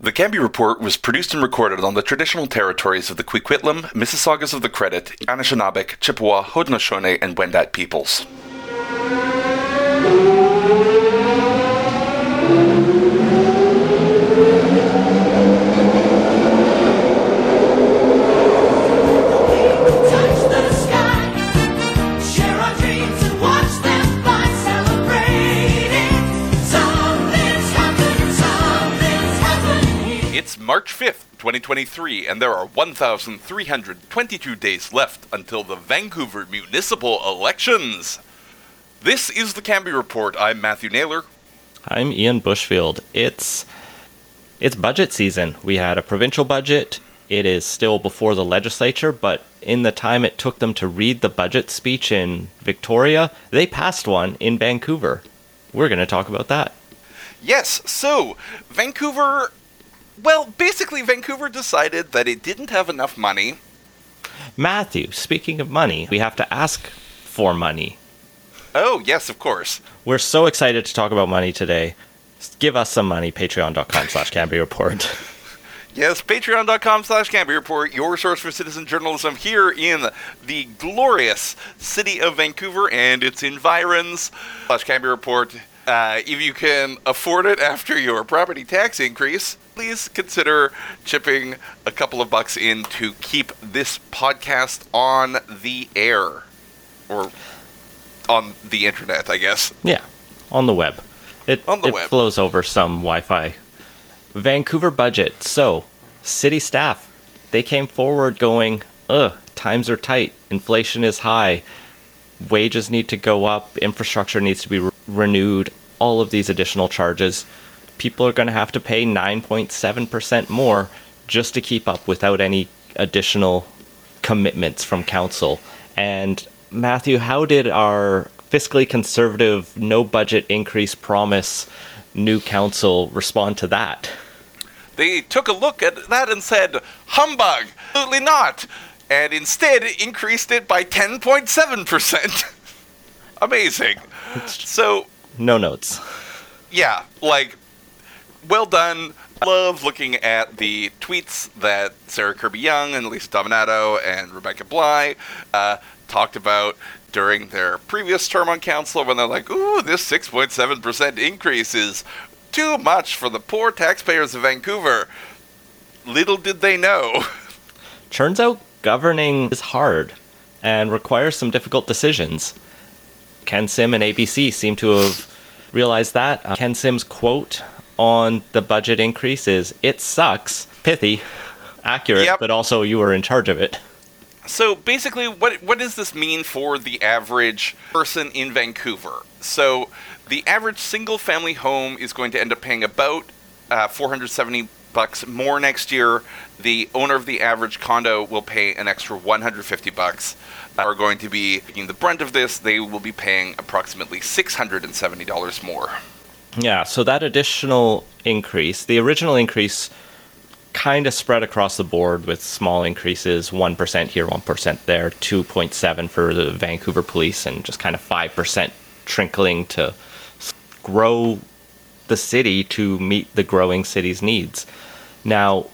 The Cambie Report was produced and recorded on the traditional territories of the Coquitlam, Mississaugas of the Credit, Anishinaabeg, Chippewa, Haudenosaunee, and Wendat peoples. March 5th, 2023, and there are 1,322 days left until the Vancouver municipal elections. This is the Cambie Report. I'm Matthew Naylor. I'm Ian Bushfield. It's it's budget season. We had a provincial budget. It is still before the legislature, but in the time it took them to read the budget speech in Victoria, they passed one in Vancouver. We're going to talk about that. Yes, so Vancouver. Well, basically, Vancouver decided that it didn't have enough money. Matthew, speaking of money, we have to ask for money. Oh, yes, of course. We're so excited to talk about money today. Give us some money, patreon.com slash Report. Yes, patreon.com slash Cambie Report, your source for citizen journalism here in the glorious city of Vancouver and its environs. Slash Cambie Report. Uh, if you can afford it after your property tax increase, please consider chipping a couple of bucks in to keep this podcast on the air. Or on the internet, I guess. Yeah, on the web. It, On the it web. flows over some Wi Fi. Vancouver budget. So, city staff, they came forward going, ugh, times are tight, inflation is high, wages need to go up, infrastructure needs to be re- renewed, all of these additional charges. People are going to have to pay 9.7% more just to keep up without any additional commitments from council. And Matthew, how did our fiscally conservative, no budget increase promise new council respond to that? They took a look at that and said, humbug, absolutely not, and instead increased it by 10.7%. Amazing. So, No notes. yeah, like, well done. Love looking at the tweets that Sarah Kirby-Yung and Lisa Dominato and Rebecca Bligh uh, talked about during their previous term on council when they're like, ooh, this 6.7% increase is too much for the poor taxpayers of Vancouver. Little did they know. Turns out governing is hard and requires some difficult decisions. Ken Sim and ABC seem to have realized that. Uh, Ken Sim's quote on the budget increase is It sucks. Pithy, accurate, Yep. but also you were in charge of it. So basically, what what does this mean for the average person in Vancouver? So the average single-family home is going to end up paying about uh, 470 bucks more next year. The owner of the average condo will pay an extra 150 bucks. Are going to be taking the brunt of this. They will be paying approximately 670 dollars more. Yeah, so that additional increase, the original increase kind of spread across the board with small increases 1% here, 1% there, 2.7 for the Vancouver police and just kind of 5% trickling to grow the city to meet the growing city's needs. Now,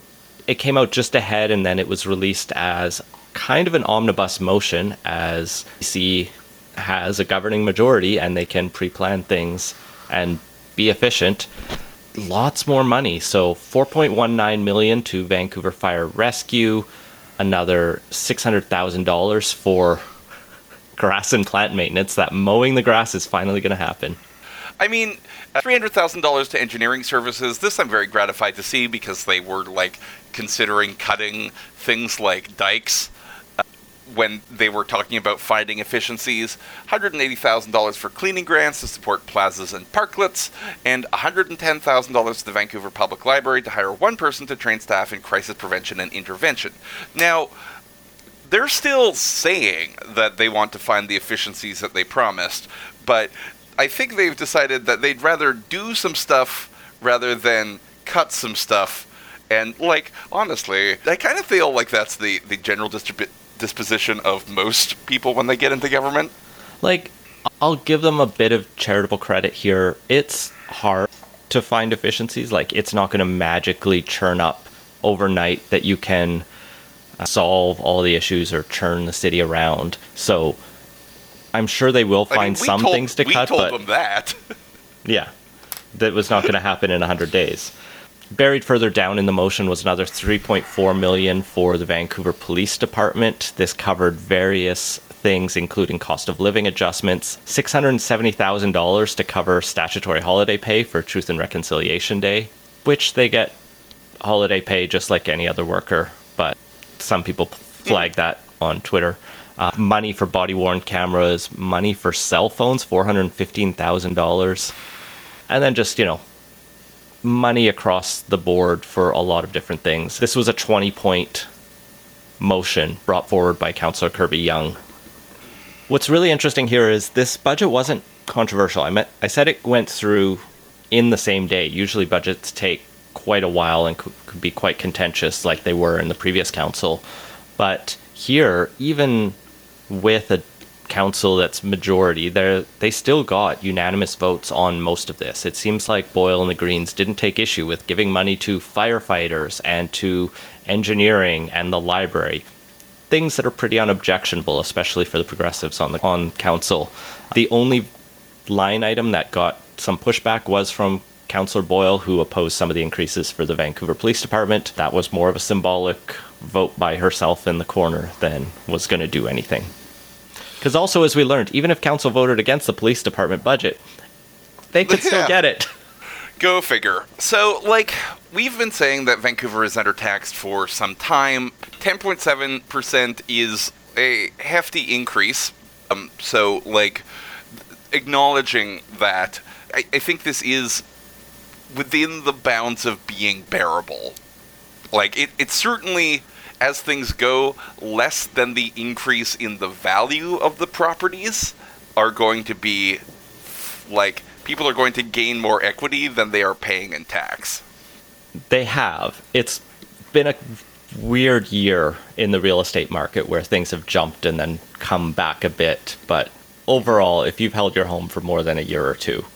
it came out just ahead and then it was released as kind of an omnibus motion as BC has a governing majority and they can pre-plan things and be efficient. Lots more money. So 4.19 million to vancouver fire rescue. Another $600000 for grass and plant maintenance. That mowing the grass is finally going to happen. I mean, uh, $300,000 to engineering services. This I'm very gratified to see because they were like considering cutting things like dikes when they were talking about finding efficiencies. $180,000 for cleaning grants to support plazas and parklets, and $110,000 to the Vancouver Public Library to hire one person to train staff in crisis prevention and intervention. Now, they're still saying that they want to find the efficiencies that they promised, but I think they've decided that they'd rather do some stuff rather than cut some stuff. And like honestly, I kind of feel like that's the the general distribu- disposition of most people when they get into government. like I'll give them a bit of charitable credit here. It's hard to find efficiencies. Like it's not going to magically churn up overnight that you can uh, solve all the issues or churn the city around. So I'm sure they will I mean, find some told- things to we cut, told but them that. yeah, that was not going to happen in 100 days. Buried further down in the motion was another 3.4 million for the Vancouver Police Department. This covered various things including cost of living adjustments, $670,000 to cover statutory holiday pay for Truth and Reconciliation Day, which they get holiday pay just like any other worker, but some people flag that on Twitter. Uh, money for body worn cameras, money for cell phones, $415,000. And then just, you know, money across the board for a lot of different things. This was a 20 point motion brought forward by Councillor Kirby-Yung. What's really interesting here is this budget wasn't controversial. I meant I said it went through in the same day. Usually budgets take quite a while and could, could be quite contentious like they were in the previous council. But here, even with a council that's majority, they they still got unanimous votes on most of this. It seems like Boyle and the Greens didn't take issue with giving money to firefighters and to engineering and the library. Things that are pretty unobjectionable, especially for the progressives on the on council. The only line item that got some pushback was from Councillor Boyle, who opposed some of the increases for the Vancouver Police Department. That was more of a symbolic vote by herself in the corner than was going to do anything. Because also, as we learned, even if council voted against the police department budget, they could still get it. Go figure. So, like, we've been saying that Vancouver is undertaxed for some time. 10.7% is a hefty increase. Um, so, like, acknowledging that, I, I think this is within the bounds of being bearable. Like, it, it's certainly, as things go, less than the increase in the value of the properties are going to be like people are going to gain more equity than they are paying in tax. They have. It's been a weird year in the real estate market where things have jumped and then come back a bit. But overall, if you've held your home for more than a year or two,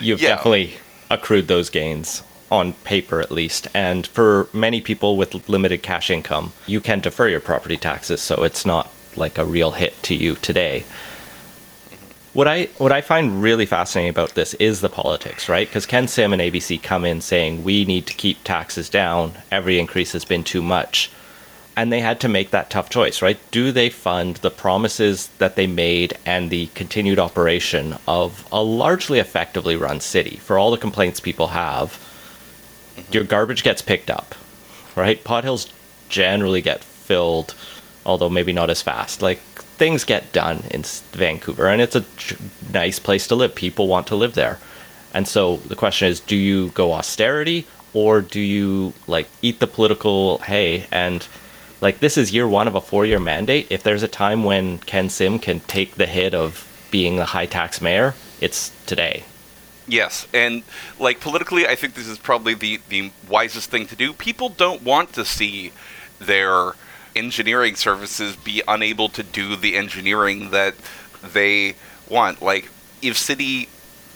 you've Yeah. definitely accrued those gains on paper at least. And for many people with limited cash income, you can defer your property taxes, so it's not like a real hit to you today. What I what I find really fascinating about this is the politics, right? Because Ken Sim and ABC come in saying we need to keep taxes down. Every increase has been too much, and they had to make that tough choice, right? Do they fund the promises that they made and the continued operation of a largely effectively run city? For all the complaints people have, your garbage gets picked up, right? Pothills generally get filled, although maybe not as fast. Like things get done in Vancouver, and it's a nice place to live. People want to live there, and so the question is: Do you go austerity, or do you like eat the political hay and? Like this is year one of a four-year mandate. If there's a time when Ken Sim can take the hit of being the high tax mayor, it's today. Yes, and like politically, I think this is probably the the wisest thing to do. People don't want to see their engineering services be unable to do the engineering that they want. Like if city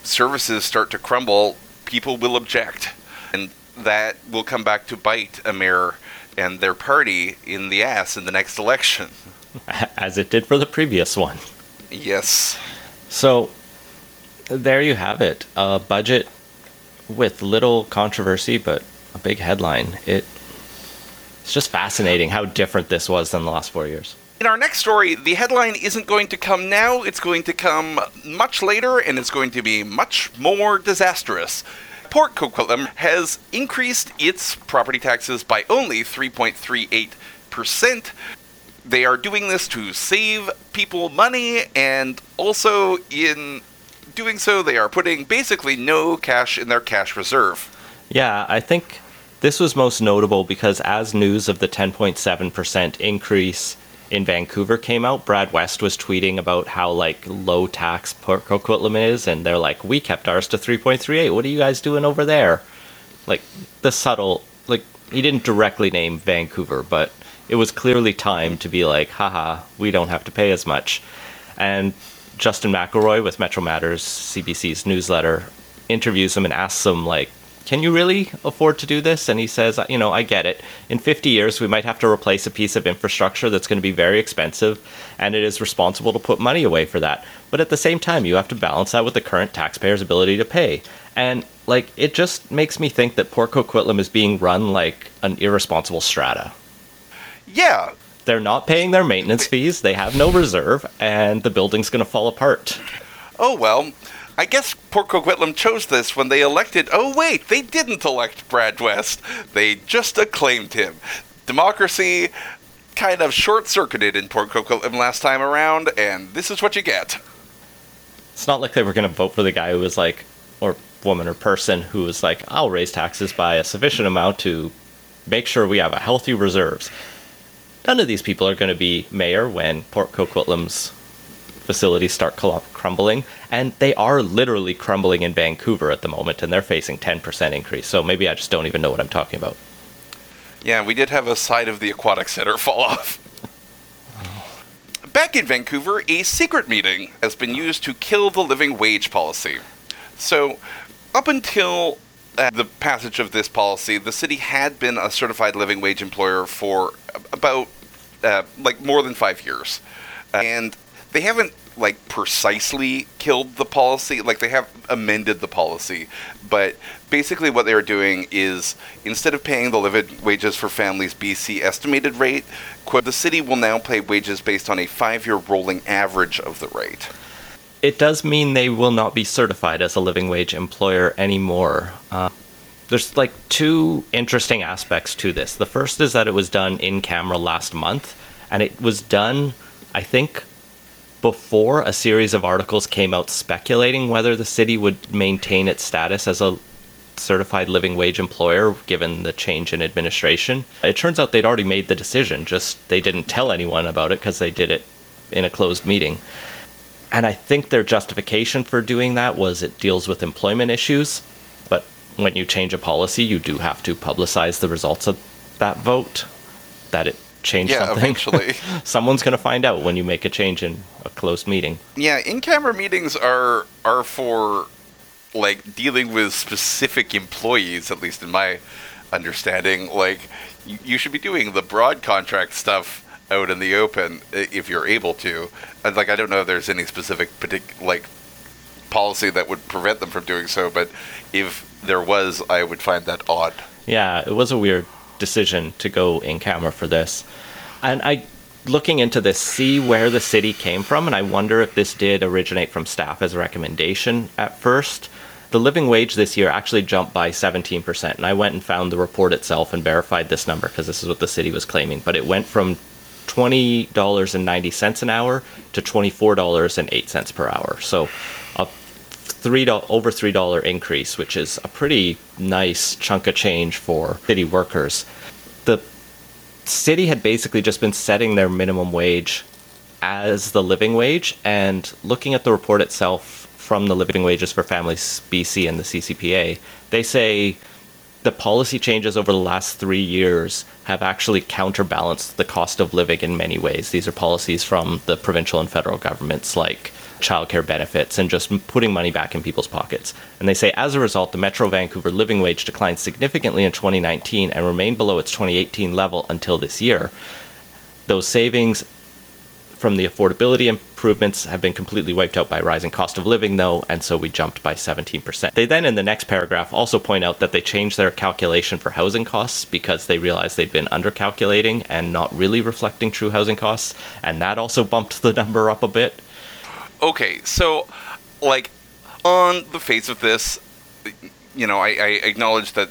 services start to crumble, people will object, and that will come back to bite a mayor and their party in the ass in the next election. as it did for the previous one. Yes. So there you have it. A budget with little controversy, but a big headline. It it's just fascinating how different this was than the last four years. In our next story, the headline isn't going to come now, it's going to come much later, and it's going to be much more disastrous. Port Coquitlam has increased its property taxes by only 3.38%. They are doing this to save people money, and also in doing so, they are putting basically no cash in their cash reserve. Yeah, I think this was most notable because as news of the 10.7% increase in Vancouver came out, Brad West was tweeting about how like low tax Port Coquitlam is, and they're like, "We kept ours to 3.38. What are you guys doing over there?" Like the subtle, like he didn't directly name Vancouver, but it was clearly time to be like, "Haha, we don't have to pay as much." And Justin McElroy with Metro Matters, CBC's newsletter, interviews him and asks him like, "Can you really afford to do this?" And he says, "You know, I get it. In 50 years, we might have to replace a piece of infrastructure that's going to be very expensive, and it is responsible to put money away for that. But at the same time, you have to balance that with the current taxpayers' ability to pay." And like, it just makes me think that Port Coquitlam is being run like an irresponsible strata. Yeah, They're not paying their maintenance fees, they have no reserve, and the building's going to fall apart. Oh, well, I guess Port Coquitlam chose this when they elected. Oh, wait, they didn't elect Brad West. They just acclaimed him. Democracy kind of short circuited in Port Coquitlam last time around, and this is what you get. It's not like they were going to vote for the guy who was like, or woman or person who was like, I'll raise taxes by a sufficient amount to make sure we have a healthy reserves. None of these people are going to be mayor when Port Coquitlam's facilities start crumbling, and they are literally crumbling in Vancouver at the moment, and they're facing 10% increase. So maybe I just don't even know what I'm talking about. Yeah, we did have a side of the aquatic center fall off. Back in Vancouver, a secret meeting has been used to kill the living wage policy. So, up until uh, the passage of this policy, the city had been a certified living wage employer for about uh, like more than five years, and they haven't like precisely killed the policy. Like they have amended the policy, but basically what they are doing is instead of paying the living wages for families BC estimated rate, the city will now pay wages based on a five-year rolling average of the rate. it does mean they will not be certified as a living wage employer anymore. Uh, there's like two interesting aspects to this. The first is that it was done in camera last month, and it was done, I think, before a series of articles came out speculating whether the city would maintain its status as a certified living wage employer given the change in administration. It turns out they'd already made the decision, just they didn't tell anyone about it because they did it in a closed meeting. And I think their justification for doing that was it deals with employment issues. When you change a policy, you do have to publicize the results of that vote, that it changed Yeah, something. eventually. Someone's going to find out when you make a change in a closed meeting. Yeah, in-camera meetings are are for like dealing with specific employees, at least in my understanding. Like you, you should be doing the broad contract stuff out in the open if you're able to. And like I don't know if there's any specific partic- like policy that would prevent them from doing so, but if there was, I would find that odd. Yeah, it was a weird decision to go in camera for this. And I looking into this see where the city came from and I wonder if this did originate from staff as a recommendation at first. The living wage this year actually jumped by 17% and I went and found the report itself and verified this number because this is what the city was claiming, but it went from $20.90 an hour to $24.08 per hour. So three over three dollar increase, which is a pretty nice chunk of change for city workers. The city had basically just been setting their minimum wage as the living wage, and looking at the report itself from the Living Wages for Families BC and the CCPA, they say the policy changes over the last three years have actually counterbalanced the cost of living in many ways. These are policies from the provincial and federal governments, like childcare benefits and just putting money back in people's pockets. And they say, as a result, the Metro Vancouver living wage declined significantly in 2019 and remained below its 2018 level until this year. Those savings from the affordability improvements have been completely wiped out by rising cost of living, though, and so we jumped by 17%. They then, in the next paragraph, also point out that they changed their calculation for housing costs because they realized they'd been undercalculating and not really reflecting true housing costs, and that also bumped the number up a bit. Okay, so like on the face of this, you know, I, I acknowledge that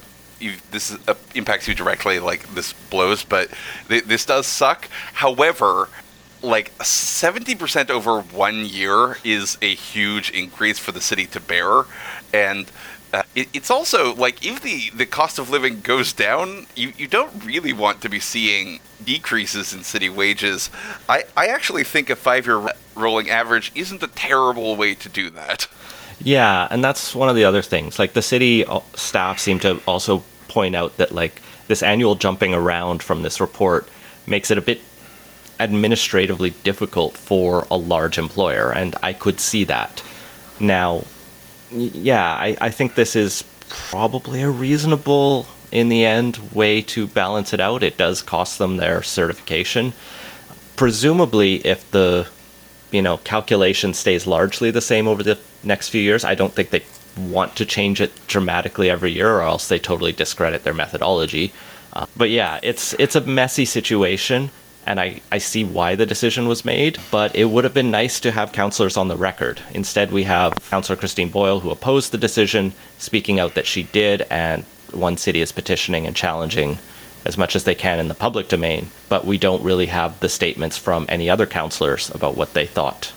this is, uh, impacts you directly. Like this blows, but th- this does suck. However, like seventy percent over one year is a huge increase for the city to bear, and. Uh, it, it's also like if the, the cost of living goes down, you, you don't really want to be seeing decreases in city wages. I, I actually think a five year rolling average isn't a terrible way to do that. Yeah, and that's one of the other things. Like the city uh, staff seem to also point out that like this annual jumping around from this report makes it a bit administratively difficult for a large employer, and I could see that. Now, yeah, I, I think this is probably a reasonable, in the end, way to balance it out. It does cost them their certification. Presumably, if the you know calculation stays largely the same over the next few years, I don't think they want to change it dramatically every year, or else they totally discredit their methodology. Uh, but yeah, it's it's a messy situation, and I, I see why the decision was made. But it would have been nice to have counselors on the record. Instead, we have Councillor Christine Boyle, who opposed the decision, speaking out that she did, and one city is petitioning and challenging as much as they can in the public domain. But we don't really have the statements from any other counselors about what they thought.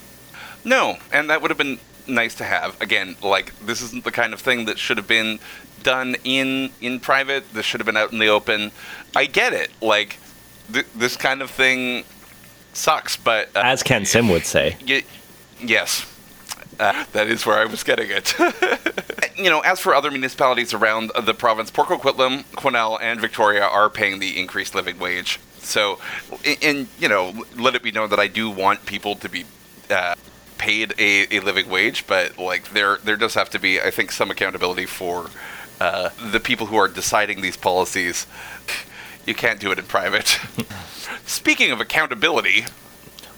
No, and that would have been nice to have. Again, like this isn't the kind of thing that should have been done in in private. This should have been out in the open. I get it. Like th- this kind of thing sucks, but uh, As Ken Sim would say. y- yes. Uh, that is where I was getting it. you know, as for other municipalities around the province, Port Coquitlam, Quesnel, and Victoria are paying the increased living wage. So, and, and you know, let it be known that I do want people to be uh, paid a, a living wage, but like there there does have to be, I think, some accountability for uh, the people who are deciding these policies. You can't do it in private. Speaking of accountability,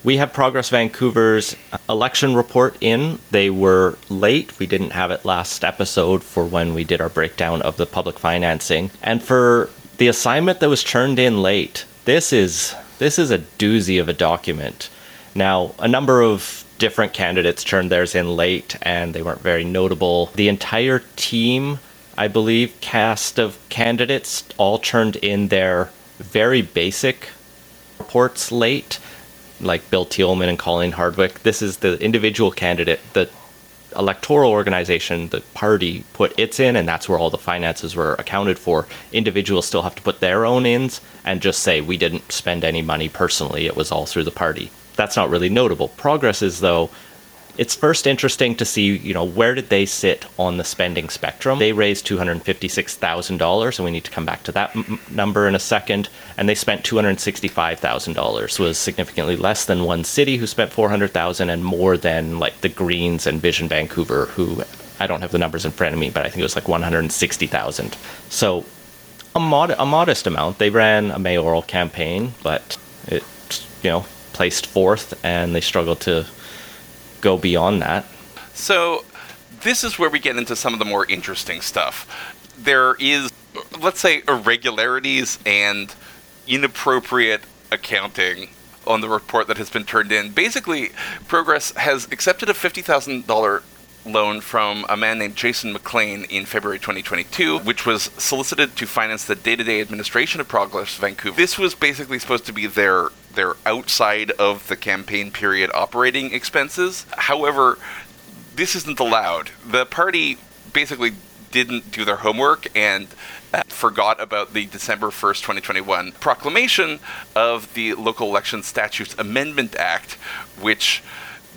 We have Progress Vancouver's election report in. They were late. We didn't have it last episode for when we did our breakdown of the public financing. And for the assignment that was turned in late, this is this is a doozy of a document. Now, a number of different candidates turned theirs in late and they weren't very notable. The entire team, I believe, cast of candidates all turned in their very basic reports late, like Bill Tieleman and Colleen Hardwick. This is the individual candidate, the electoral organization, the party put its in, and that's where all the finances were accounted for. Individuals still have to put their own ins and just say, we didn't spend any money personally, it was all through the party. That's not really notable. Progress is, though, it's first interesting to see, you know, where did they sit on the spending spectrum? They raised $256,000, and we need to come back to that m- number in a second. And they spent $265,000, was significantly less than one city who spent 400,000 and more than like the Greens and Vision Vancouver who I don't have the numbers in front of me, but I think it was like 160,000. So a, mod- a modest amount. They ran a mayoral campaign, but it, you know, placed fourth, and they struggled to go beyond that. So, this is where we get into some of the more interesting stuff. There is, let's say, irregularities and inappropriate accounting on the report that has been turned in. Basically, Progress has accepted a $50,000 loan from a man named Jason McLean in February 2022, which was solicited to finance the day-to-day administration of Progress Vancouver. This was basically supposed to be their their outside of the campaign period operating expenses. However, this isn't allowed. The party basically didn't do their homework and uh, forgot about the December 1st, 2021 proclamation of the Local Election Statutes Amendment Act, which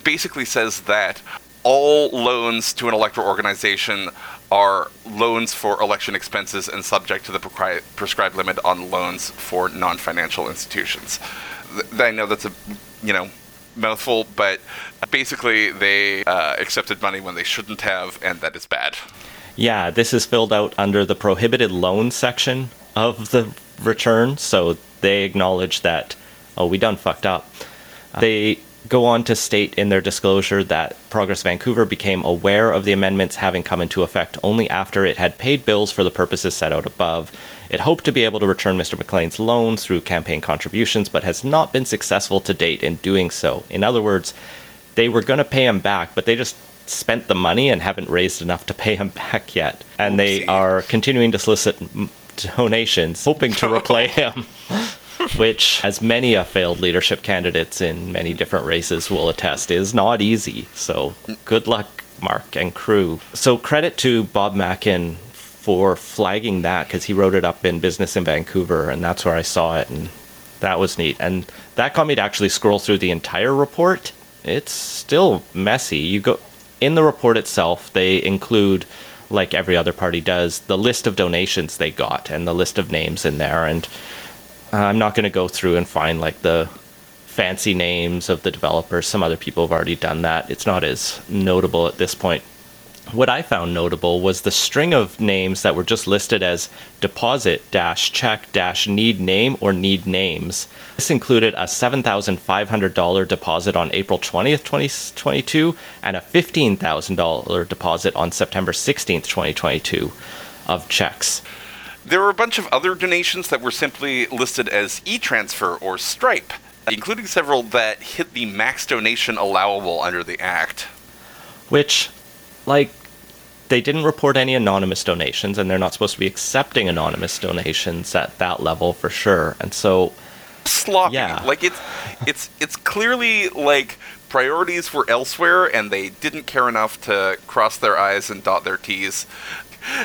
basically says that all loans to an electoral organization are loans for election expenses and subject to the prescri- prescribed limit on loans for non-financial institutions. Th- I know that's a, you know, mouthful, but basically they uh, accepted money when they shouldn't have, and that is bad. Yeah, this is filled out under the prohibited loan section of the return, so they acknowledge that, oh, we done fucked up. They go on to state in their disclosure that Progress Vancouver became aware of the amendments having come into effect only after it had paid bills for the purposes set out above. It hoped to be able to return Mr. McLean's loans through campaign contributions, but has not been successful to date in doing so. In other words, they were going to pay him back, but they just spent the money and haven't raised enough to pay him back yet. And they are continuing to solicit donations, hoping to repay him. Which, as many a failed leadership candidates in many different races will attest, is not easy. So, good luck, Mark and crew. So, credit to Bob Mackin for flagging that because he wrote it up in Business in Vancouver, and that's where I saw it, and that was neat. And that got me to actually scroll through the entire report. It's still messy. You go in the report itself, they include, like every other party does, the list of donations they got and the list of names in there. And uh, I'm not going to go through and find like the fancy names of the developers. Some other people have already done that. It's not as notable at this point. What I found notable was the string of names that were just listed as deposit dash check dash need name or need names. This included a $7,500 deposit on April 20th, 2022, and a $15,000 deposit on September 16th, 2022 of checks. There were a bunch of other donations that were simply listed as e-transfer or Stripe, including several that hit the max donation allowable under the Act. which like they didn't report any anonymous donations and they're not supposed to be accepting anonymous donations at that level for sure and so Sloppy. Yeah. Like it's it's it's clearly like priorities were elsewhere and they didn't care enough to cross their I's and dot their T's,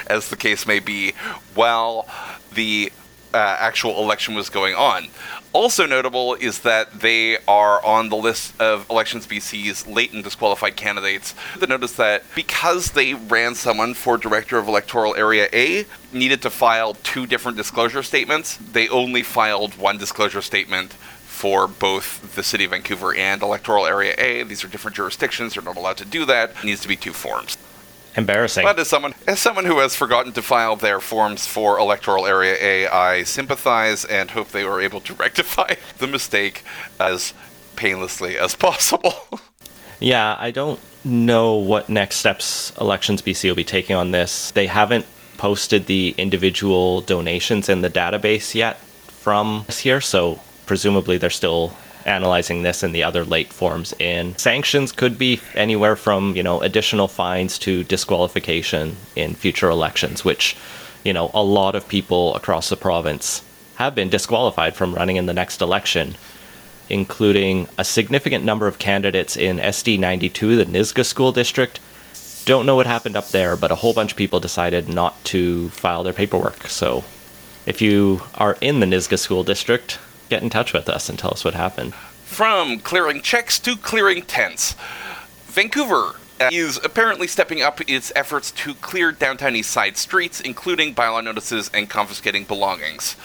as the case may be, while the uh, actual election was going on. Also notable is that they are on the list of Elections BC's latent disqualified candidates. The notice that because they ran someone for Director of Electoral Area A, needed to file two different disclosure statements, they only filed one disclosure statement for both the City of Vancouver and Electoral Area A. These are different jurisdictions, they're not allowed to do that. It needs to be two forms. Embarrassing But as someone as someone who has forgotten to file their forms for electoral area A, I sympathize and hope they were able to rectify the mistake as painlessly as possible. yeah i don't know what next steps elections bc will be taking on this they haven't posted the individual donations in the database yet from this year so presumably they're still analyzing this and the other late forms in. Sanctions could be anywhere from you know additional fines to disqualification in future elections which you know a lot of people across the province have been disqualified from running in the next election including a significant number of candidates in SD 92 the Nisga'a school district. Don't know what happened up there but a whole bunch of people decided not to file their paperwork. So if you are in the Nisga'a school district get in touch with us and tell us what happened From clearing checks to clearing tents, Vancouver is apparently stepping up its efforts to clear downtown east side streets, including bylaw notices and confiscating belongings.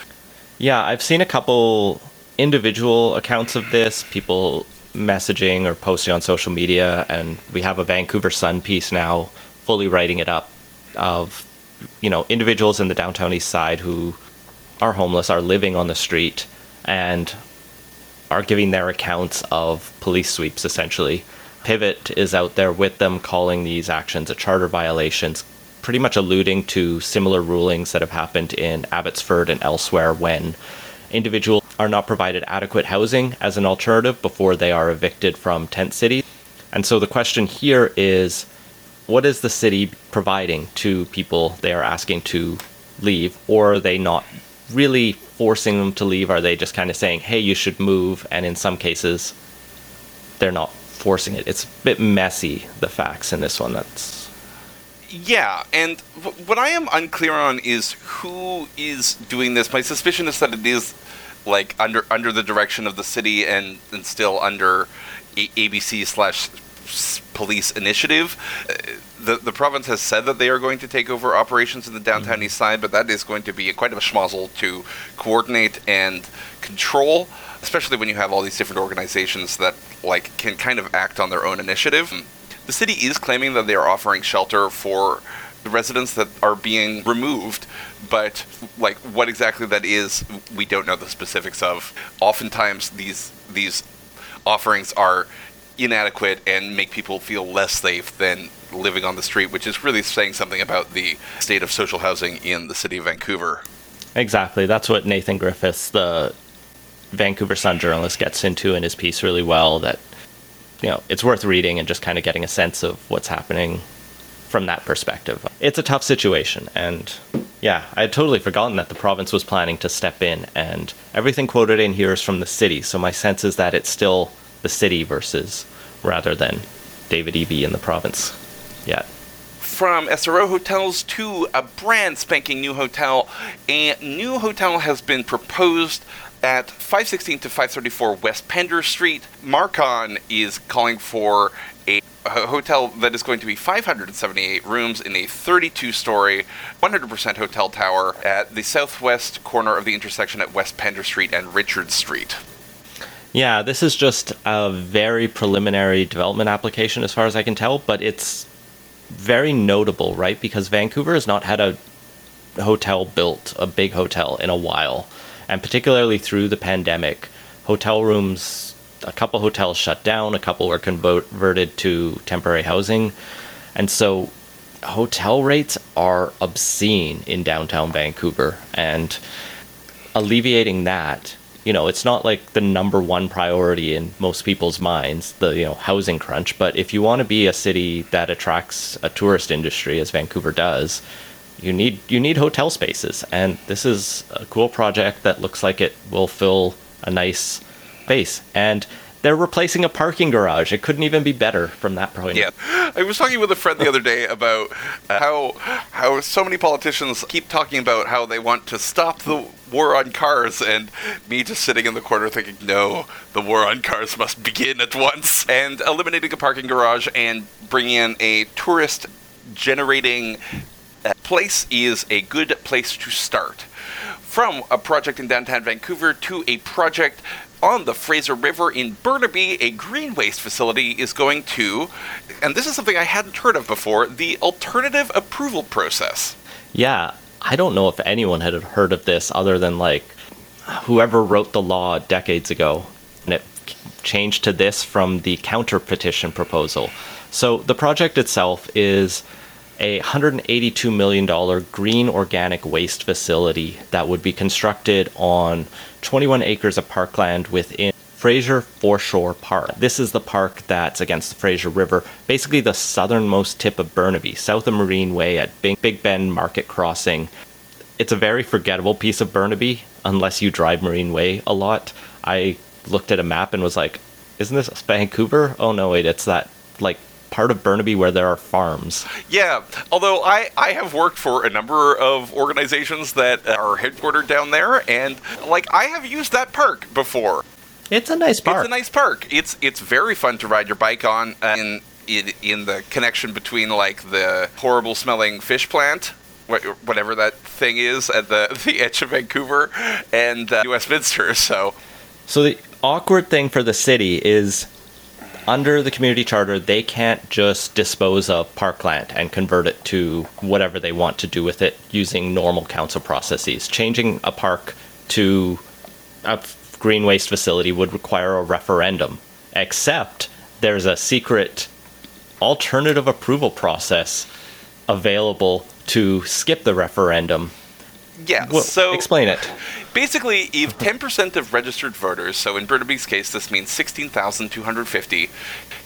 Yeah, I've seen a couple individual accounts of this, people messaging or posting on social media, and we have a Vancouver Sun piece now fully writing it up of, you know, individuals in the downtown east side who are homeless, are living on the street, and are giving their accounts of police sweeps essentially. Pivot is out there with them calling these actions a charter violations, pretty much alluding to similar rulings that have happened in Abbotsford and elsewhere when individuals are not provided adequate housing as an alternative before they are evicted from tent cities. And so the question here is what is the city providing to people they are asking to leave or are they not really forcing them to leave are they just kind of saying hey you should move and in some cases they're not forcing it it's a bit messy the facts in this one that's Yeah, and wh- what I am unclear on is who is doing this. My suspicion is that it is like under under the direction of the city and and still under A- ABC slash police initiative. Uh, The the province has said that they are going to take over operations in the downtown east side, but that is going to be quite a schmozzle to coordinate and control, especially when you have all these different organizations that like can kind of act on their own initiative. The city is claiming that they are offering shelter for the residents that are being removed, but like what exactly that is, we don't know the specifics of. Oftentimes, these these offerings are inadequate and make people feel less safe than living on the street, which is really saying something about the state of social housing in the city of Vancouver. exactly that's what nathan griffiths the vancouver sun journalist gets into in his piece really well that you know it's worth reading and just kind of getting a sense of what's happening from that perspective it's a tough situation and yeah i had totally forgotten that the province was planning to step in and everything quoted in here is from the city so my sense is that it's still the city versus rather than david eby in the province yet From SRO hotels to a brand spanking new hotel, a new hotel has been proposed at 516 to 534 West Pender Street. Marcon is calling for a a hotel that is going to be 578 rooms in a 32 story, 100% hotel tower at the southwest corner of the intersection at West Pender Street and Richard Street. Yeah, this is just a very preliminary development application as far as I can tell, but it's very notable, right? Because Vancouver has not had a hotel built, a big hotel, in a while. And particularly through the pandemic, hotel rooms, a couple hotels shut down, a couple were converted to temporary housing. And so hotel rates are obscene in downtown Vancouver. And alleviating that, you know, it's not like the number one priority in most people's minds, the, you know, housing crunch. But if you want to be a city that attracts a tourist industry, as Vancouver does, you need you need hotel spaces and this is a cool project that looks like it will fill a nice space and they're replacing a parking garage. It couldn't even be better from that point. Yeah, I was talking with a friend the other day about uh, how how so many politicians keep talking about how they want to stop the war on cars, and me just sitting in the corner thinking, no, the war on cars must begin at once, and eliminating a parking garage and bringing in a tourist generating uh, place is a good place to start. From a project in downtown Vancouver to a project on the Fraser River in Burnaby, a green waste facility is going to, and this is something I hadn't heard of before, the alternative approval process. yeah i don't know if anyone had heard of this other than like whoever wrote the law decades ago and it changed to this from the counter petition proposal so the project itself is a $182 million green organic waste facility that would be constructed on 21 acres of parkland within Fraser Foreshore Park. This is the park that's against the Fraser River, basically the southernmost tip of Burnaby, south of Marine Way at Big, Bend Market Crossing. It's a very forgettable piece of Burnaby unless you drive Marine Way a lot. I looked at a map and was like, isn't this Vancouver? Oh no, wait, it's that like part of Burnaby where there are farms. Yeah, although I, I have worked for a number of organizations that are headquartered down there, and like I have used that park before. It's a nice park. It's a nice park. It's it's very fun to ride your bike on uh, in in, in the connection between like the horrible smelling fish plant, whatever that thing is at the the edge of Vancouver, and uh, Westminster. So So the awkward thing for the city is under the community charter, they can't just dispose of parkland and convert it to whatever they want to do with it using normal council processes. Changing a park to a green waste facility would require a referendum, except there's a secret alternative approval process available to skip the referendum. yeah, Well, so explain it. Basically, if 10% of registered voters, so in Burnaby's case, this means 16,250,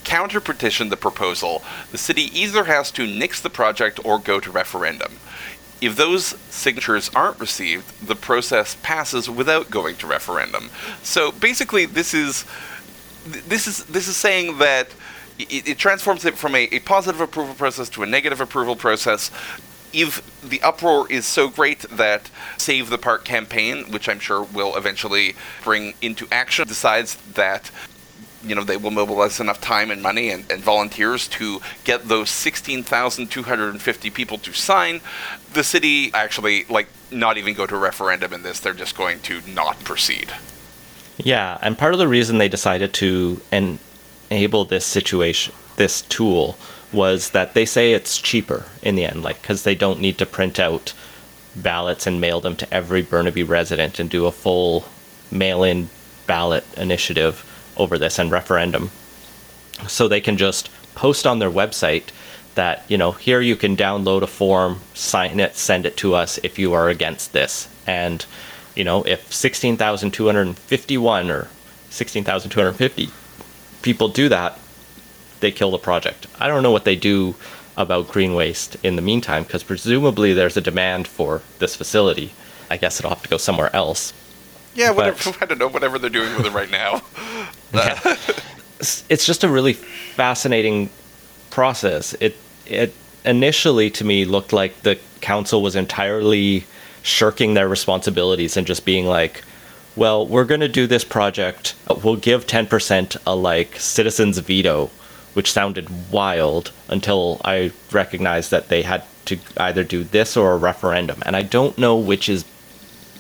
counter petition the proposal, the city either has to nix the project or go to referendum. If those signatures aren't received, the process passes without going to referendum. So basically, this is this is this is saying that it, it transforms it from a, a positive approval process to a negative approval process. If the uproar is so great that Save the Park campaign, which I'm sure will eventually bring into action, decides that you know they will mobilize enough time and money and, and volunteers to get those 16,250 people to sign, the city actually like not even go to a referendum in this. They're just going to not proceed. Yeah, and part of the reason they decided to en- enable this situation, this tool, was that they say it's cheaper in the end, like because they don't need to print out ballots and mail them to every Burnaby resident and do a full mail-in ballot initiative over this and referendum. So they can just post on their website that you know here you can download a form, sign it, send it to us if you are against this, and you know if sixteen thousand two hundred fifty-one or sixteen thousand two hundred fifty people do that, they kill the project. I don't know what they do about green waste in the meantime because presumably there's a demand for this facility. I guess it'll have to go somewhere else. Yeah, whatever, I don't know whatever they're doing with it right now. It's- it's just a really fascinating process. It it initially to me looked like the council was entirely shirking their responsibilities and just being like, "Well, we're going to do this project. We'll give 10% a like citizens veto," which sounded wild until I recognized that they had to either do this or a referendum. And I don't know which is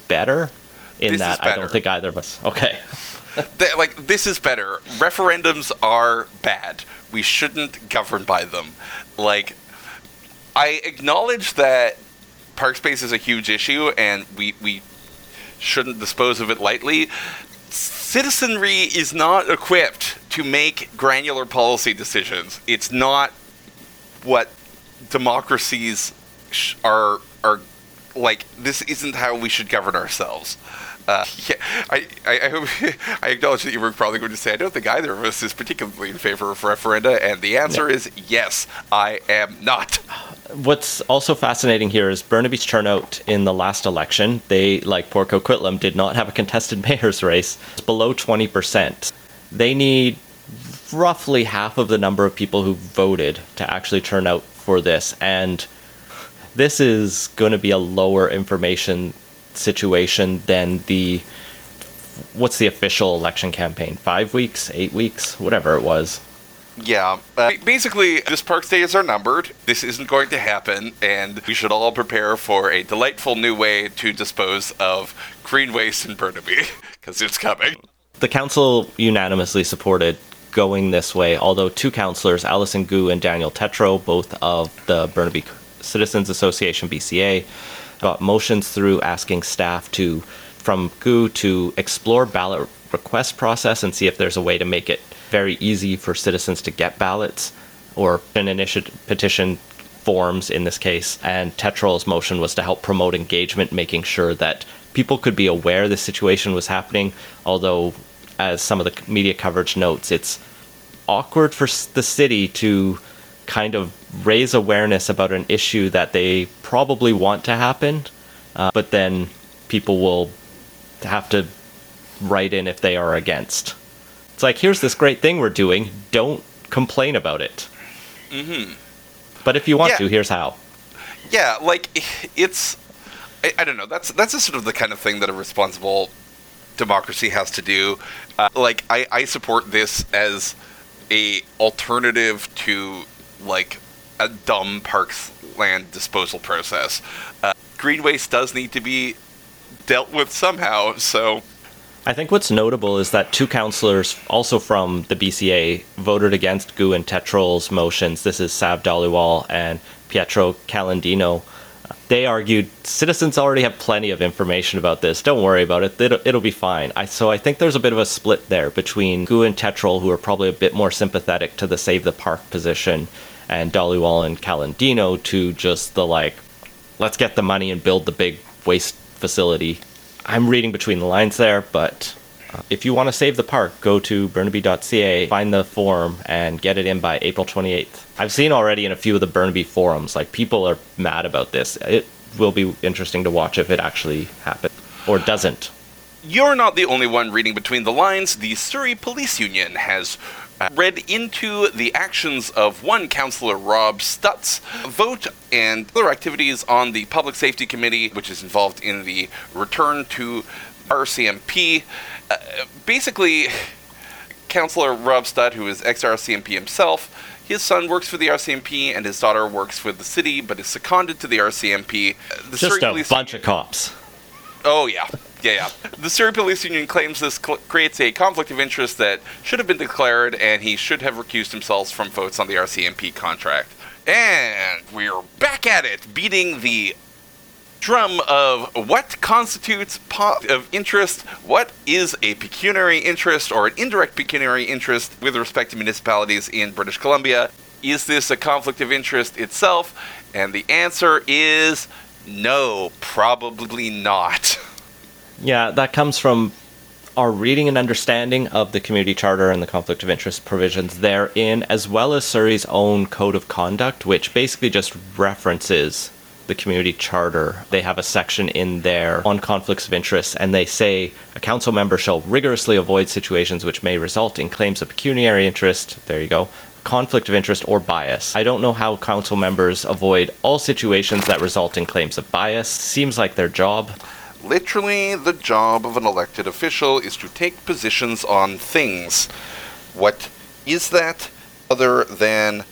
better in This is that I don't think either of us. Okay. Like this is better. Referendums are bad. We shouldn't govern by them. Like I acknowledge that park space is a huge issue, and we we shouldn't dispose of it lightly. Citizenry is not equipped to make granular policy decisions. It's not what democracies sh- are are like. This isn't how we should govern ourselves. Uh, yeah, I, I, I, hope, I acknowledge that you were probably going to say, I don't think either of us is particularly in favor of referenda, and the answer is yes, I am not. What's also fascinating here is Burnaby's turnout in the last election. They, like Port Coquitlam, did not have a contested mayor's race. It's below 20%. They need roughly half of the number of people who voted to actually turn out for this. And this is going to be a lower information situation than the what's the official election campaign? Five weeks, eight weeks, whatever it was. Yeah. Uh, basically, this park's days are numbered. This isn't going to happen, and we should all prepare for a delightful new way to dispose of green waste in Burnaby, because it's coming. The council unanimously supported going this way, although two councillors, Alison Gu and Daniel Tetrault, both of the Burnaby Citizens Association BCA, got motions through asking staff to, from Gu, to explore ballot request process and see if there's a way to make it very easy for citizens to get ballots or an initiative petition forms in this case. And Tetrault's motion was to help promote engagement, making sure that people could be aware the situation was happening. Although, as some of the media coverage notes, it's awkward for the city to kind of raise awareness about an issue that they probably want to happen, uh, but then people will have to write in if they are against. It's like, here's this great thing we're doing. Don't complain about it. Mm-hmm. But if you want Yeah. to, here's how. Yeah, like it's I, I don't know. That's that's just sort of the kind of thing that a responsible democracy has to do. Uh, like I, I support this as a alternative to like a dumb parks land disposal process. Uh, green waste does need to be dealt with somehow. So I think what's notable is that two councillors, also from the BCA, voted against Gu and Tetrault's motions. This is Sav Dhaliwal and Pietro Calendino. They argued citizens already have plenty of information about this. Don't worry about it. It'll, it'll be fine. I, so I think there's a bit of a split there between Gu and Tetrault, who are probably a bit more sympathetic to the save the park position, and Dhaliwal and Calendino to just the like, let's get the money and build the big waste facility. I'm reading between the lines there, but if you want to save the park, go to burnaby.ca, find the form, and get it in by April 28th. I've seen already in a few of the Burnaby forums, like people are mad about this. It will be interesting to watch if it actually happens or doesn't. You're not the only one reading between the lines. The Surrey Police Union has uh, read into the actions of one councillor, Rob Stutt's, vote and other activities on the Public Safety Committee, which is involved in the return to RCMP. Uh, basically, Councillor Rob Stutt, who is ex RCMP himself, his son works for the RCMP and his daughter works for the city, but is seconded to the RCMP. The Just Surrey a Police bunch of cops. Oh yeah, yeah, yeah. The Surrey Police Union claims this cl- creates a conflict of interest that should have been declared, and he should have recused himself from votes on the RCMP contract. And we're back at it, beating the drum of what constitutes po- of interest, what is a pecuniary interest or an indirect pecuniary interest with respect to municipalities in British Columbia. Is this a conflict of interest itself? And the answer is no, probably not. Yeah, that comes from our reading and understanding of the community charter and the conflict of interest provisions therein, as well as Surrey's own code of conduct, which basically just references the community charter. They have a section in there on conflicts of interest, and they say a council member shall rigorously avoid situations which may result in claims of pecuniary interest. There you go. Conflict of interest or bias. I don't know how council members avoid all situations that result in claims of bias. Seems like their job. Literally, the job of an elected official is to take positions on things. What is that other than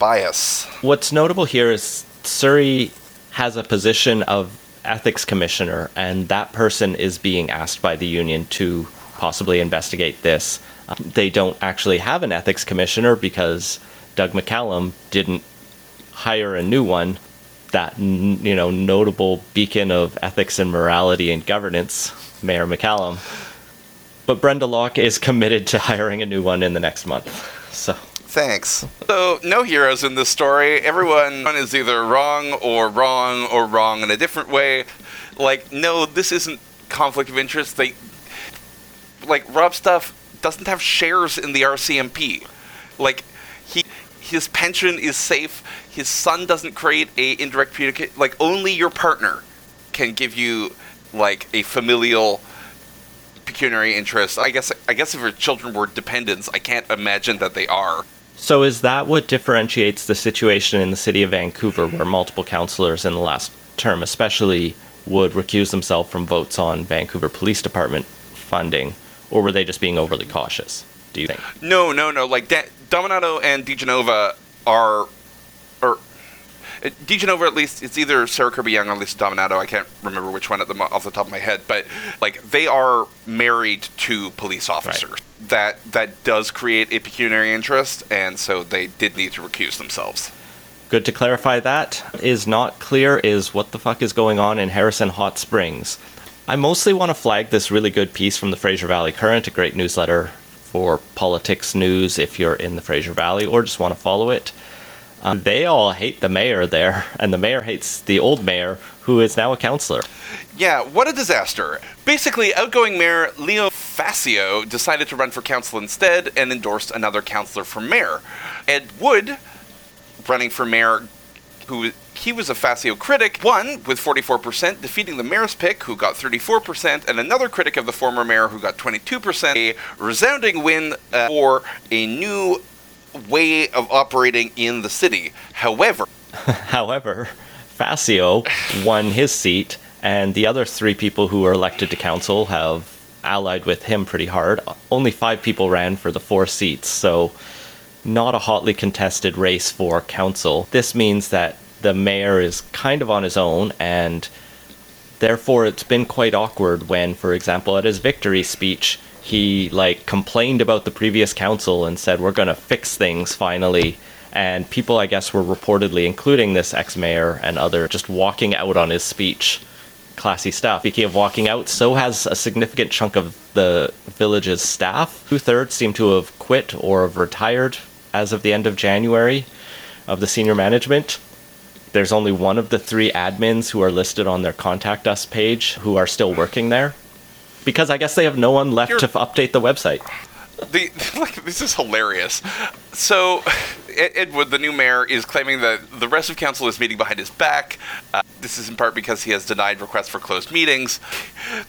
bias? What's notable here is Surrey has a position of ethics commissioner, and that person is being asked by the union to possibly investigate this. Um, they don't actually have an ethics commissioner because Doug McCallum didn't hire a new one, that you know notable beacon of ethics and morality and governance, Mayor McCallum. But Brenda Locke is committed to hiring a new one in the next month. So Thanks. So, no heroes in this story. Everyone is either wrong or wrong or wrong in a different way. Like, no, this isn't conflict of interest. They, like, Rob Stutt doesn't have shares in the RCMP. Like, he, his pension is safe. His son doesn't create a indirect punic. Like, only your partner can give you like a familial pecuniary interest. I guess. I guess if your children were dependents, I can't imagine that they are. So is that what differentiates the situation in the city of Vancouver where multiple councillors in the last term especially would recuse themselves from votes on Vancouver Police Department funding or were they just being overly cautious? Do you think? No, no, no. Like da- Dominato and De Genova are, or De Genova at least it's either Sarah Kirby-Yung or Lisa Dominato. I can't remember which one at the mo- off the top of my head, but like they are married to police officers. That that does create a pecuniary interest, and so they did need to recuse themselves. Good to clarify that. Is not clear is what the fuck is going on in Harrison Hot Springs. I mostly want to flag this really good piece from the Fraser Valley Current, a great newsletter for politics news if you're in the Fraser Valley or just want to follow it. Um, they all hate the mayor there, and the mayor hates the old mayor, who is now a councillor. Yeah, what a disaster. Basically, outgoing mayor Leo Facio decided to run for council instead and endorsed another councillor for mayor. Ed Wood, running for mayor, who he was a Facio critic, won with 44%, defeating the mayor's pick, who got 34%, and another critic of the former mayor, who got 22%. A resounding win uh, for a new way of operating in the city. However, However, Facio won his seat, and the other three people who were elected to council have allied with him pretty hard. Only five people ran for the four seats, so not a hotly contested race for council. This means that the mayor is kind of on his own, and therefore it's been quite awkward when, for example, at his victory speech, he like complained about the previous council and said we're going to fix things finally and people i guess were reportedly including this ex-mayor and other just walking out on his speech. Classy stuff. Speaking of walking out so has a significant chunk of the village's staff. Two-thirds seem to have quit or have retired as of the end of january of the senior management. There's only one of the three admins who are listed on their contact us page who are still working there. Because I guess they have no one left You're- to update the website. The like this is hilarious. So, Ed Ed the new mayor, is claiming that the rest of council is meeting behind his back. Uh, this is in part because he has denied requests for closed meetings.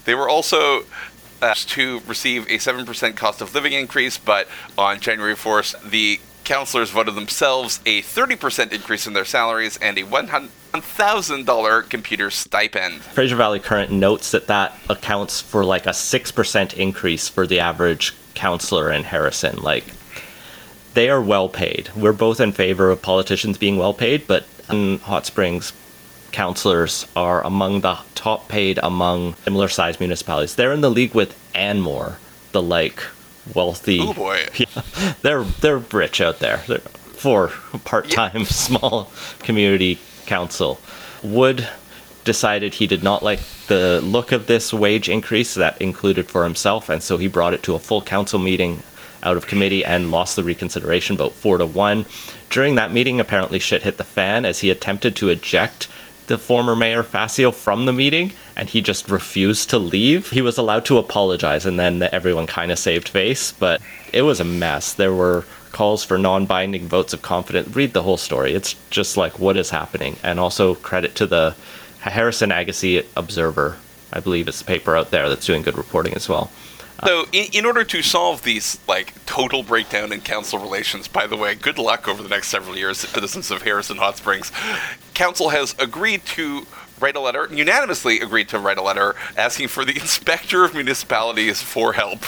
They were also asked to receive a seven percent cost of living increase, but on January fourth, the councilors voted themselves a thirty percent increase in their salaries and a one thousand dollar computer stipend. Fraser Valley Current notes that that accounts for like a 6% increase for the average counselor in Harrison. Like, they are well paid. We're both in favor of politicians being well paid, but in Hot Springs, counselors are among the top paid among similar sized municipalities. They're in the league with Anmore, the like wealthy. Oh boy. Yeah, they're they're rich out there. They're, for part-time small community council, Wood decided he did not like the look of this wage increase that included for himself, and so he brought it to a full council meeting out of committee and lost the reconsideration vote four to one. During that meeting, apparently shit hit the fan as he attempted to eject the former mayor Facio from the meeting and he just refused to leave. He was allowed to apologize and then everyone kind of saved face, but it was a mess. There were calls for non-binding votes of confidence. Read the whole story. It's just like what is happening. And also credit to the Harrison Agassiz Observer. I believe it's a paper out there that's doing good reporting as well. So, in, in order to solve these like total breakdown in council relations, by the way, good luck over the next several years, citizens of Harrison Hot Springs. Council has agreed to write a letter, unanimously agreed to write a letter asking for the inspector of municipalities for help.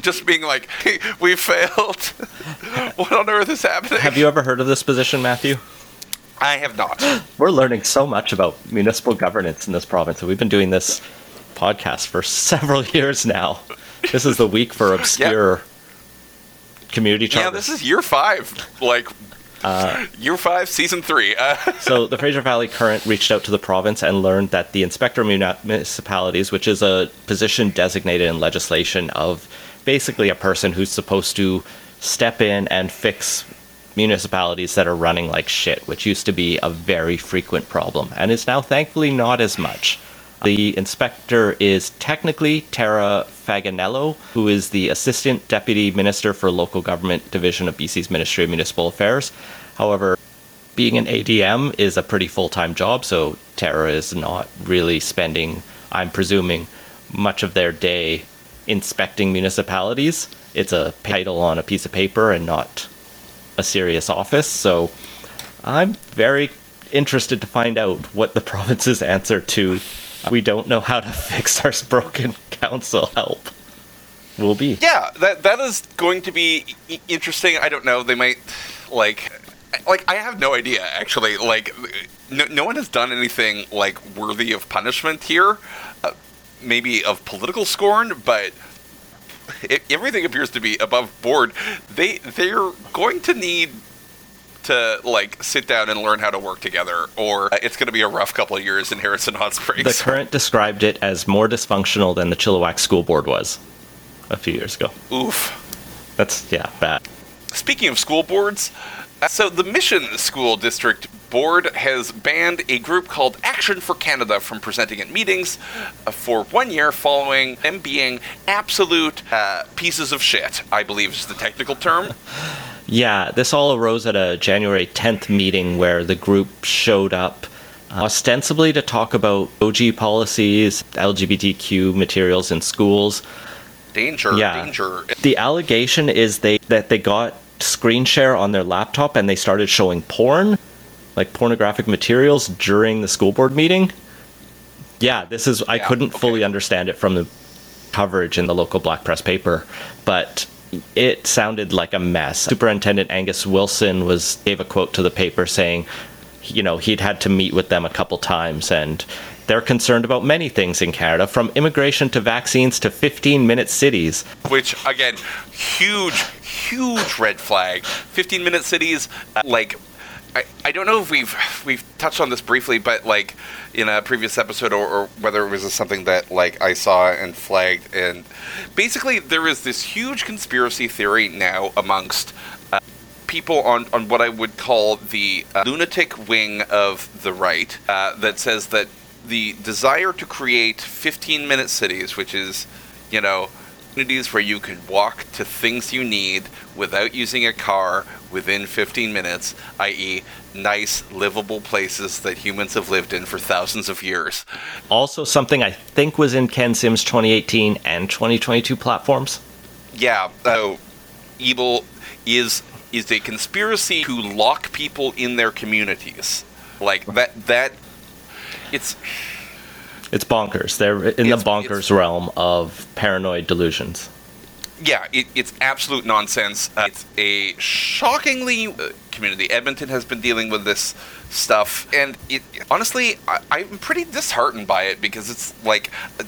Just being like, hey, we failed. what on earth is happening? Have you ever heard of this position, Matthew? I have not. We're learning so much about municipal governance in this province, and we've been doing this podcast for several years now. This is the week for obscure community charters. Yeah, this is year five. Like, Year five, season three. Uh, So the Fraser Valley Current reached out to the province and learned that the inspector of Muni- municipalities, which is a position designated in legislation of basically a person who's supposed to step in and fix municipalities that are running like shit, which used to be a very frequent problem and is now thankfully not as much. The inspector is technically Tara Faganello, who is the Assistant Deputy Minister for Local Government Division of BC's Ministry of Municipal Affairs. However, being an ADM is a pretty full time job, so Tara is not really spending, I'm presuming, much of their day inspecting municipalities. It's a title on a piece of paper and not a serious office, so I'm very interested to find out what the province's answer to we don't know how to fix our broken council help will be. yeah, that that is going to be interesting. I don't know. They might like like I have no idea actually. Like no, no one has done anything like worthy of punishment here. Uh, maybe of political scorn, but i everything appears to be above board. They they're going to need to like sit down and learn how to work together, or uh, it's going to be a rough couple of years in Harrison Hot Springs. The current described it as more dysfunctional than the Chilliwack School Board was a few years ago. Oof. That's, yeah, bad. Speaking of school boards, uh, so the Mission School District Board has banned a group called Action for Canada from presenting at meetings uh, for one year following them being absolute uh, pieces of shit, I believe is the technical term. Yeah, this all arose at a January 10th meeting where the group showed up uh, ostensibly to talk about SOGI policies, LGBTQ materials in schools. Danger, Yeah. danger. The allegation is they that they got screen share on their laptop and they started showing porn, like pornographic materials during the school board meeting. Yeah, this is I Yeah, couldn't fully understand it from the coverage in the local black press paper, but it sounded like a mess. Superintendent Angus Wilson was gave a quote to the paper saying, you know, he'd had to meet with them a couple times and they're concerned about many things in Canada, from immigration to vaccines to 15 minute cities. Which again, huge, huge red flag. 15 minute cities, uh, like. I, I don't know if we've we've touched on this briefly, but like in a previous episode, or, or whether it was just something that like I saw and flagged, and basically there is this huge conspiracy theory now amongst uh, people on, on what I would call the uh, lunatic wing of the right uh, that says that the desire to create 15 minute cities, which is, you know, communities where you can walk to things you need without using a car within 15 minutes, i.e., nice, livable places that humans have lived in for thousands of years. Also, something I think was in Ken Sim's 2018 and 2022 platforms. Yeah, so evil is is a conspiracy to lock people in their communities. Like that that it's It's bonkers. They're in the bonkers realm of paranoid delusions. yeah, it, it's absolute nonsense. Uh, it's a shockingly uh, community. Edmonton has been dealing with this stuff, and it honestly, I, I'm pretty disheartened by it because it's like uh,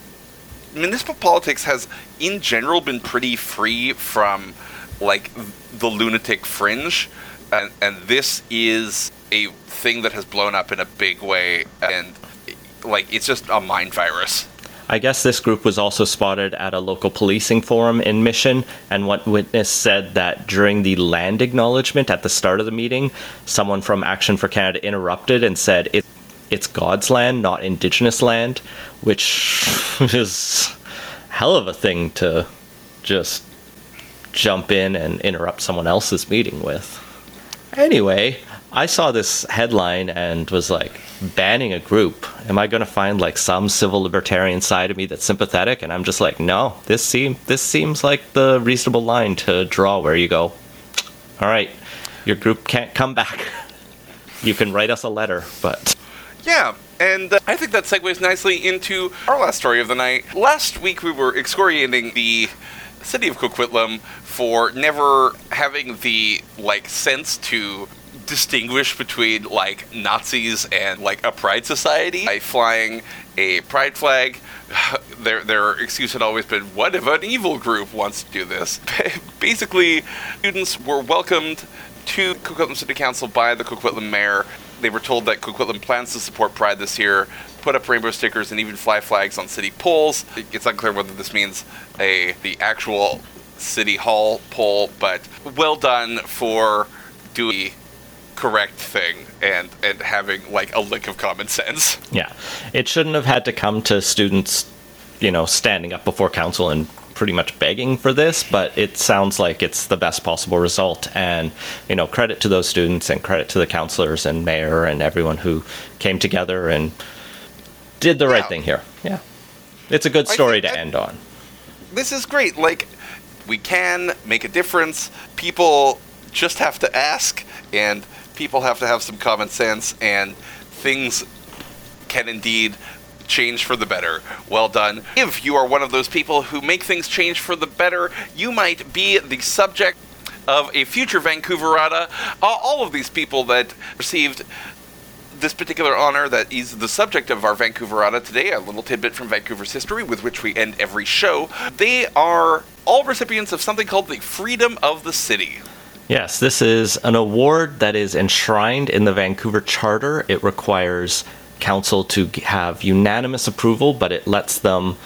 municipal politics has, in general, been pretty free from like the lunatic fringe, and, and this is a thing that has blown up in a big way, and like it's just a mind virus. I guess this group was also spotted at a local policing forum in Mission, and one witness said that during the land acknowledgement at the start of the meeting, someone from Action for Canada interrupted and said it, it's God's land, not Indigenous land, which is hell of a thing to just jump in and interrupt someone else's meeting with. Anyway, I saw this headline and was like, banning a group. Am I going to find like some civil libertarian side of me that's sympathetic? And I'm just like, no. This seem this seems like the reasonable line to draw. Where you go, all right, your group can't come back. You can write us a letter, but Yeah, and uh, I think that segues nicely into our last story of the night. Last week we were excoriating the city of Coquitlam for never having the like sense to distinguish between like Nazis and like a pride society by flying a pride flag. Their their excuse had always been, "What if an evil group wants to do this?" Basically, students were welcomed to Coquitlam City Council by the Coquitlam Mayor. They were told that Coquitlam plans to support Pride this year, put up rainbow stickers, and even fly flags on city poles. It's unclear whether this means a the actual city hall pole, but well done for doing correct thing and and having like a lick of common sense. Yeah. It shouldn't have had to come to students, you know, standing up before council and pretty much begging for this, but it sounds like it's the best possible result. And, you know, credit to those students and credit to the counselors and mayor and everyone who came together and did the right Yeah. thing here. Yeah. It's a good story to end on. this is great. Like, we can make a difference. People just have to ask, and people have to have some common sense, and things can indeed change for the better. Well done. If you are one of those people who make things change for the better, you might be the subject of a future Vancouverata. Uh, all of these people that received this particular honor that is the subject of our Vancouverata today, a little tidbit from Vancouver's history with which we end every show. They are all recipients of something called the Freedom of the City. Yes, this is an award that is enshrined in the Vancouver Charter. It requires council to have unanimous approval, but it lets them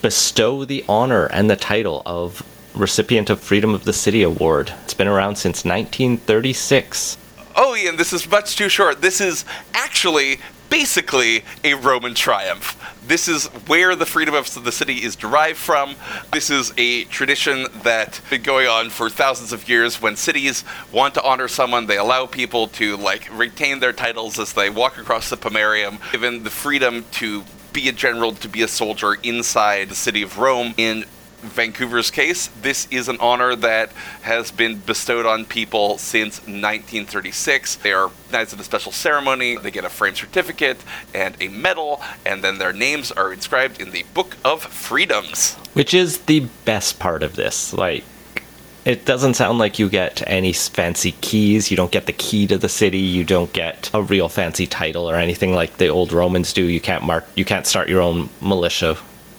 bestow the honor and the title of recipient of Freedom of the City Award. It's been around since 1936. Oh, Ian, this is much too short. This is actually basically a Roman triumph. This is where the freedom of the city is derived from. This is a tradition that's been going on for thousands of years. When cities want to honor someone, they allow people to like retain their titles as they walk across the pomerium, given the freedom to be a general, to be a soldier inside the city of Rome. In Vancouver's case, this is an honor that has been bestowed on people since 1936. They are knights of the special ceremony. They get a frame certificate and a medal, and then their names are inscribed in the Book of Freedoms. Which is the best part of this. Like, it doesn't sound like you get any fancy keys. You don't get the key to the city. You don't get a real fancy title or anything like the old Romans do. You can't mark. You can't start your own militia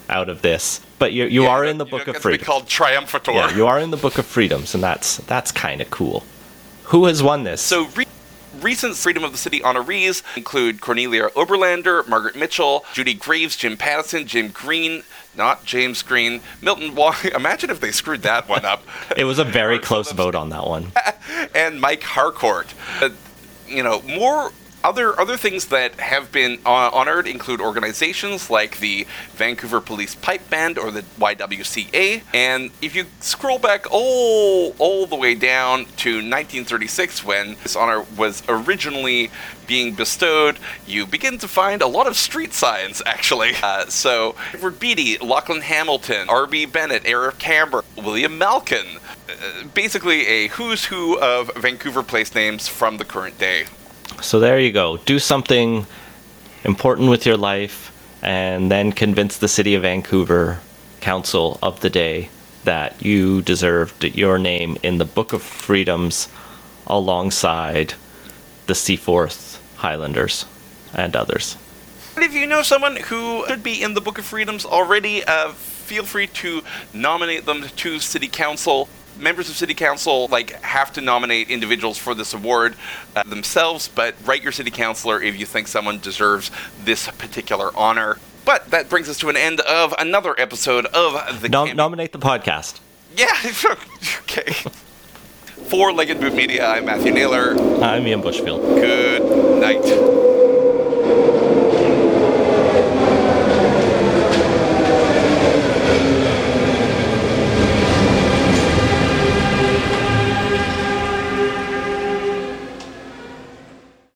out of this. But you you Yeah, are in the Book of get to be Freedom. called Triumphator. Yeah, you are in the Book of Freedoms, and that's that's kind of cool. Who has won this? So, re- recent Freedom of the City honorees include Cornelia Oberlander, Margaret Mitchell, Judy Graves, Jim Pattison, Jim Green, not James Green, Milton Wa Imagine if they screwed that one up. it was a very close vote on that one. and Mike Harcourt. Uh, you know, more other other things that have been uh, honored include organizations like the Vancouver Police Pipe Band or the YWCA. And if you scroll back all all the way down to 1936, when this honor was originally being bestowed, you begin to find a lot of street signs, actually. Uh, so, Edward Beatty, Lachlan Hamilton, R.B. Bennett, Eric Hamber, William Malkin. Uh, basically, a who's who of Vancouver place names from the current day. So there you go. Do something important with your life, and then convince the city of Vancouver Council of the day that you deserved your name in the Book of Freedoms alongside the Seaforth Highlanders and others. If you know someone who should be in the Book of Freedoms already, uh, feel free to nominate them to City Council. Members of City Council like have to nominate individuals for this award uh, themselves, but write your City Councilor if you think someone deserves this particular honor. But that brings us to an end of another episode of the Nom- nominate the podcast. Yeah, okay. For Legged Boot Media, I'm Matthew Naylor. I'm Ian Bushfield. Good night.